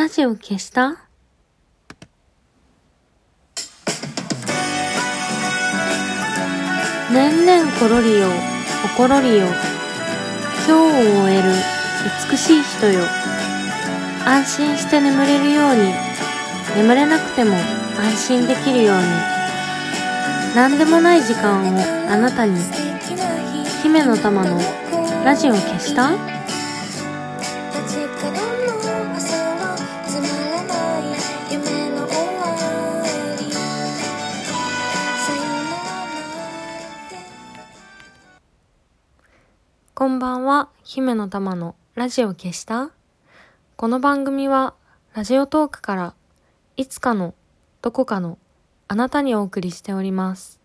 ラジオ消した？年々ころりよ、おころりよ。今日を終える美しい人よ。安心して眠れるように、眠れなくても安心できるように。何でもない時間をあなたに。姫の玉のラジオ消した？んばんは、姫の玉のラジオ消した？この番組は、ラジオトークから、いつかの、どこかの、あなたにお送りしております。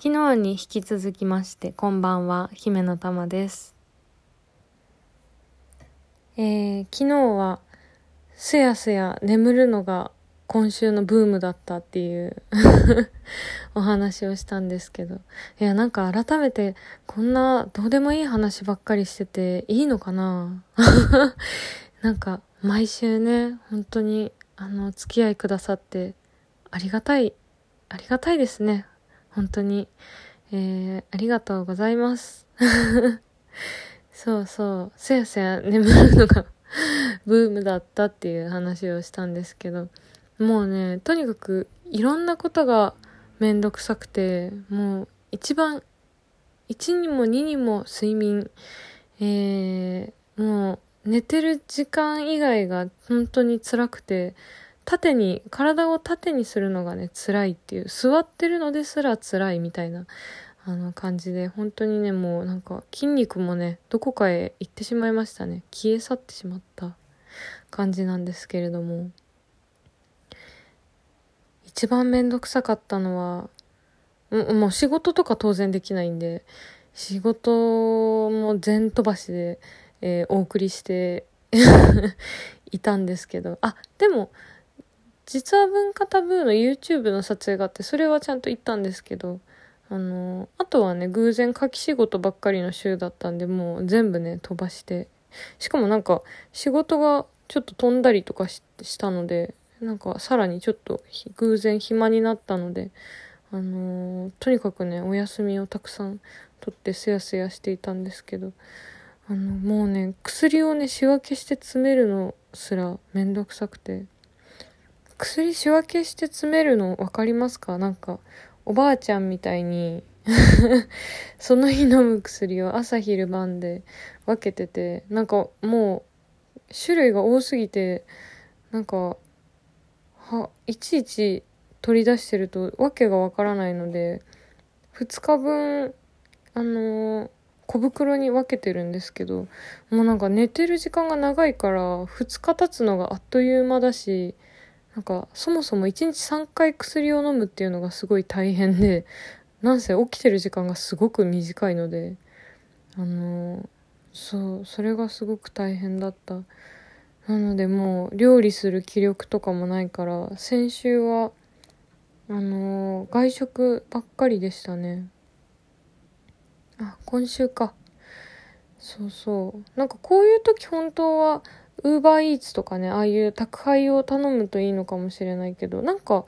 昨日に引き続きまして、こんばんは、姫の玉です。えー、昨日は、すやすや眠るのが今週のブームだったっていう お話をしたんですけど。いや、なんか改めてこんなどうでもいい話ばっかりしてていいのかな？なんか毎週ね、本当にあの、付き合いくださってありがたい、ありがたいですね。本当に。えー、ありがとうございます。そうそう、せやせや眠るのがブームだったっていう話をしたんですけど、もうね、とにかくいろんなことがめんどくさくて、もう一番、1にも2にも睡眠、えー、もう寝てる時間以外が本当に辛くて、縦に、体を縦にするのがね、辛いっていう、座ってるのですら辛いみたいな、あの感じで、本当にね、もうなんか筋肉もね、どこかへ行ってしまいましたね。消え去ってしまった感じなんですけれども。一番めんどくさかったのは、もう仕事とか当然できないんで、仕事も全飛ばしで、えー、お送りして いたんですけど、あ、でも、実は文化タブーの YouTube の撮影があって、それはちゃんと行ったんですけど、あの、あとはね、偶然書き仕事ばっかりの週だったんで、もう全部ね、飛ばして。しかもなんか、仕事がちょっと飛んだりとかしたので、なんかさらにちょっと偶然暇になったので、あのー、とにかくね、お休みをたくさん取ってすやすやしていたんですけど、あの、もうね、薬をね、仕分けして詰めるのすらめんどくさくて、薬仕分けして詰めるの分かりますか？なんか、おばあちゃんみたいに その日飲む薬を朝昼晩で分けてて、なんかもう、種類が多すぎて、なんか、は、いちいち取り出してるとわけがわからないので、2日分、あのー、小袋に分けてるんですけど、もうなんか寝てる時間が長いから、2日経つのがあっという間だし、なんかそもそも1日3回薬を飲むっていうのがすごい大変で、なんせ起きてる時間がすごく短いので、あのー、そう、それがすごく大変だった。なのでもう料理する気力とかもないから先週はあのー、外食ばっかりでしたね。あ今週か。そうそう。なんかこういう時本当はウーバーイーツとかねああいう宅配を頼むといいのかもしれないけどなんか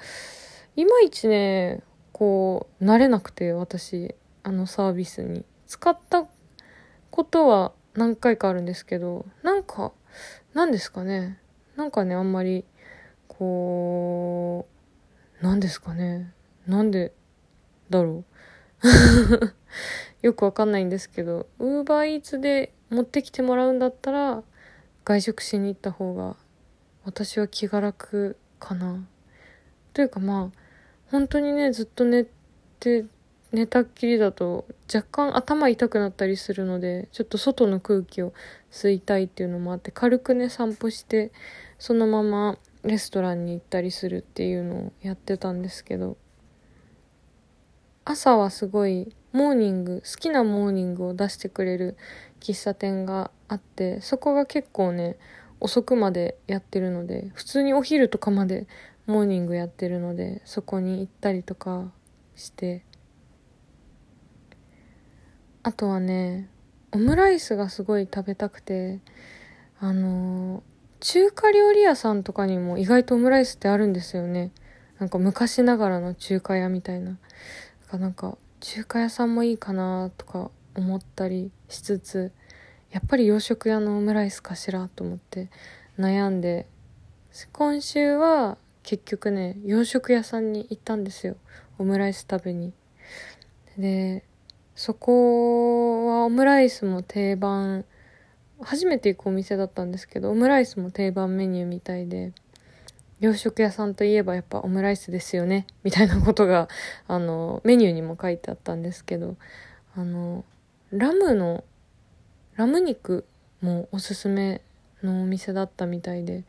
いまいちねこう慣れなくて私あのサービスに。使ったことは何回かあるんですけどなんか何ですかね。なんかね、あんまり、こう、何ですかね。なんでだろう。よくわかんないんですけど、ウーバーイーツで持ってきてもらうんだったら、外食しに行った方が、私は気が楽かな。というかまあ、本当にね、ずっと寝て、寝たっきりだと若干頭痛くなったりするのでちょっと外の空気を吸いたいっていうのもあって軽くね散歩してそのままレストランに行ったりするっていうのをやってたんですけど朝はすごいモーニング好きなモーニングを出してくれる喫茶店があってそこが結構ね遅くまでやってるので普通にお昼とかまでモーニングやってるのでそこに行ったりとかしてあとはね、オムライスがすごい食べたくて、あの中華料理屋さんとかにも意外とオムライスってあるんですよね。なんか昔ながらの中華屋みたいな。なんか中華屋さんもいいかなとか思ったりしつつやっぱり洋食屋のオムライスかしらと思って悩んで今週は結局ね洋食屋さんに行ったんですよ。オムライス食べに。でそこはオムライスも定番。初めて行くお店だったんですけどオムライスも定番メニューみたいで洋食屋さんといえばやっぱオムライスですよねみたいなことがあのメニューにも書いてあったんですけどあのラムのラム肉もおすすめのお店だったみたいで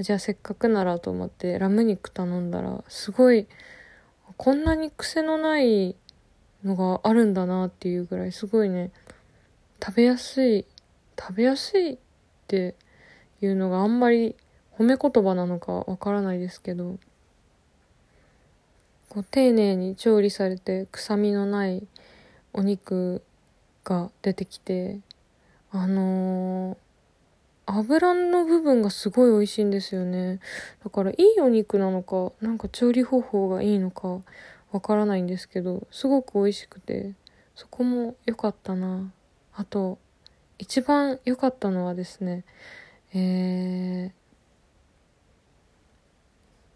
じゃあせっかくならと思ってラム肉頼んだらすごいこんなに癖のないのがあるんだなっていうぐらいすごいね食べやすい食べやすいっていうのがあんまり褒め言葉なのかわからないですけどこう丁寧に調理されて臭みのないお肉が出てきてあのー、油の部分がすごい美味しいんですよね。だからいいお肉なのかなんか調理方法がいいのかわからないんですけどすごく美味しくてそこも良かったな。あと一番良かったのはですねえ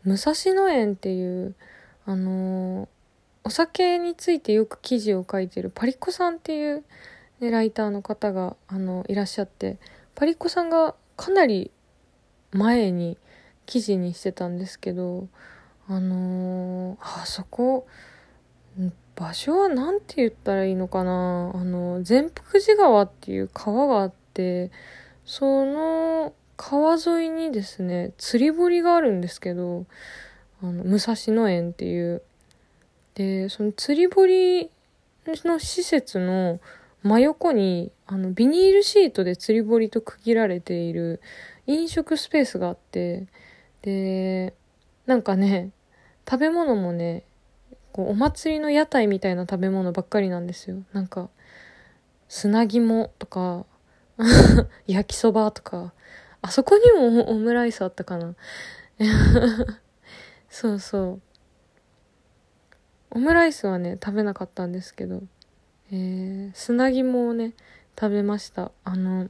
ー、武蔵野園っていうあのー、お酒についてよく記事を書いてるパリッコさんっていう、ね、ライターの方があのいらっしゃってパリッコさんがかなり前に記事にしてたんですけどあのー、あそこ。場所は何て言ったらいいのかな。あの善福寺川っていう川があってその川沿いにですね釣り堀があるんですけどあの武蔵野園っていう。でその釣り堀の施設の真横にあのビニールシートで釣り堀と区切られている飲食スペースがあってでなんかね、食べ物もね、こうお祭りの屋台みたいな食べ物ばっかりなんですよ。なんか、砂肝とか、焼きそばとか、あそこにも オムライスあったかな。そうそう。オムライスはね、食べなかったんですけど、えー、砂肝をね、食べました。あの、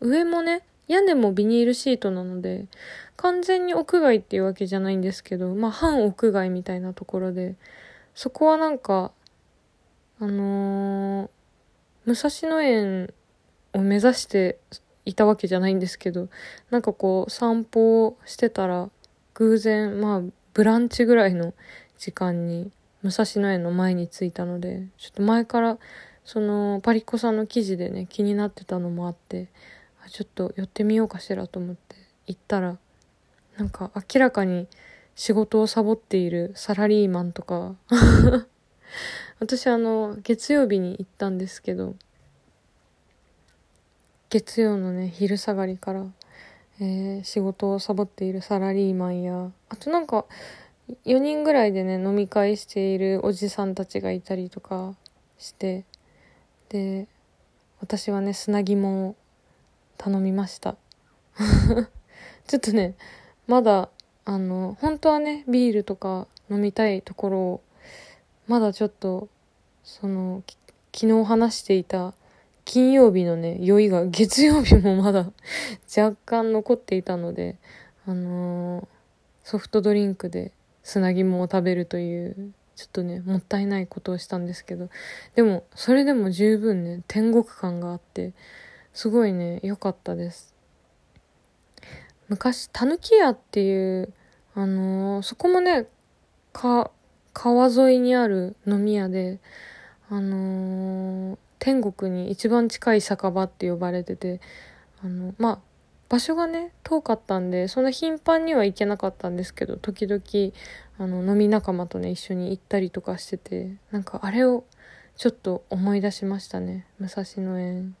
上もね、屋根もビニールシートなので、完全に屋外っていうわけじゃないんですけど、まあ半屋外みたいなところで、そこはなんか、あのー、武蔵野園を目指していたわけじゃないんですけど、なんかこう散歩をしてたら、偶然、まあブランチぐらいの時間に武蔵野園の前に着いたので、ちょっと前からそのパリッコさんの記事でね、気になってたのもあって、ちょっと寄ってみようかしらと思って行ったらなんか明らかに仕事をサボっているサラリーマンとか 私あの月曜日に行ったんですけど月曜のね昼下がりから、えー、仕事をサボっているサラリーマンやあとなんか4人ぐらいでね飲み会しているおじさんたちがいたりとかしてで私はね砂肝を頼みました。ちょっとねまだあの本当はねビールとか飲みたいところをまだちょっとその昨日話していた金曜日のね酔いが月曜日もまだ若干残っていたのであのー、ソフトドリンクで砂肝を食べるというちょっとねもったいないことをしたんですけどでもそれでも十分ね天国感があってすごいね。良かったです。昔たぬき屋っていうあのー、そこもねか川沿いにある飲み屋であのー、天国に一番近い酒場って呼ばれててあのまあ場所がね遠かったんでそんな頻繁には行けなかったんですけど時々あの飲み仲間とね一緒に行ったりとかしててなんかあれをちょっと思い出しましたね。武蔵野園。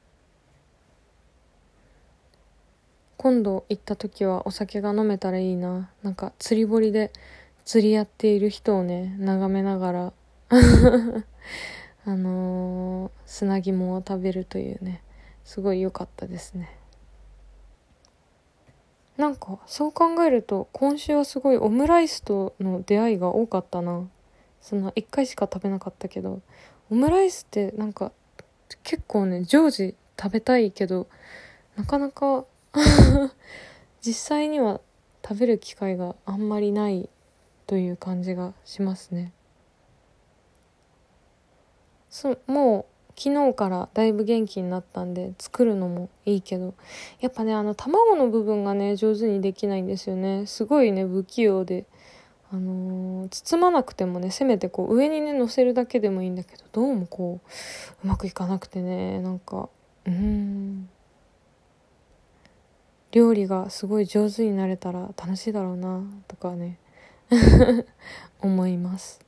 今度行った時はお酒が飲めたらいいな。なんか釣り堀で釣りやっている人をね眺めながら。あのー、砂肝を食べるというね。すごい良かったですね。なんかそう考えると今週はすごいオムライスとの出会いが多かったな。その1回しか食べなかったけど。オムライスってなんか結構ね常時食べたいけどなかなか 実際には食べる機会があんまりないという感じがしますね。そもう昨日からだいぶ元気になったんで作るのもいいけどやっぱねあの卵の部分がね上手にできないんですよね。すごいね不器用で。あのー、包まなくてもねせめてこう上にね乗せるだけでもいいんだけどどうもこううまくいかなくてねなんかうん。料理がすごい上手になれたら楽しいだろうなとかね。思います。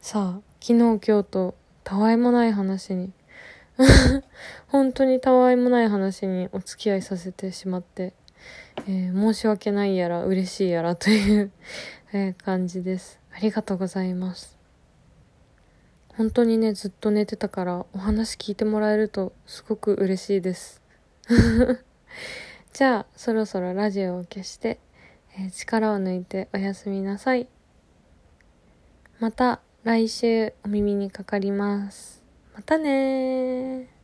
さあ昨日今日とたわいもない話に 本当にたわいもない話にお付き合いさせてしまって、えー、申し訳ないやら嬉しいやらという え、感じです。ありがとうございます。本当にねずっと寝てたからお話聞いてもらえるとすごく嬉しいです。じゃあそろそろラジオを消して、えー、力を抜いておやすみなさいまた来週お耳にかかります。またね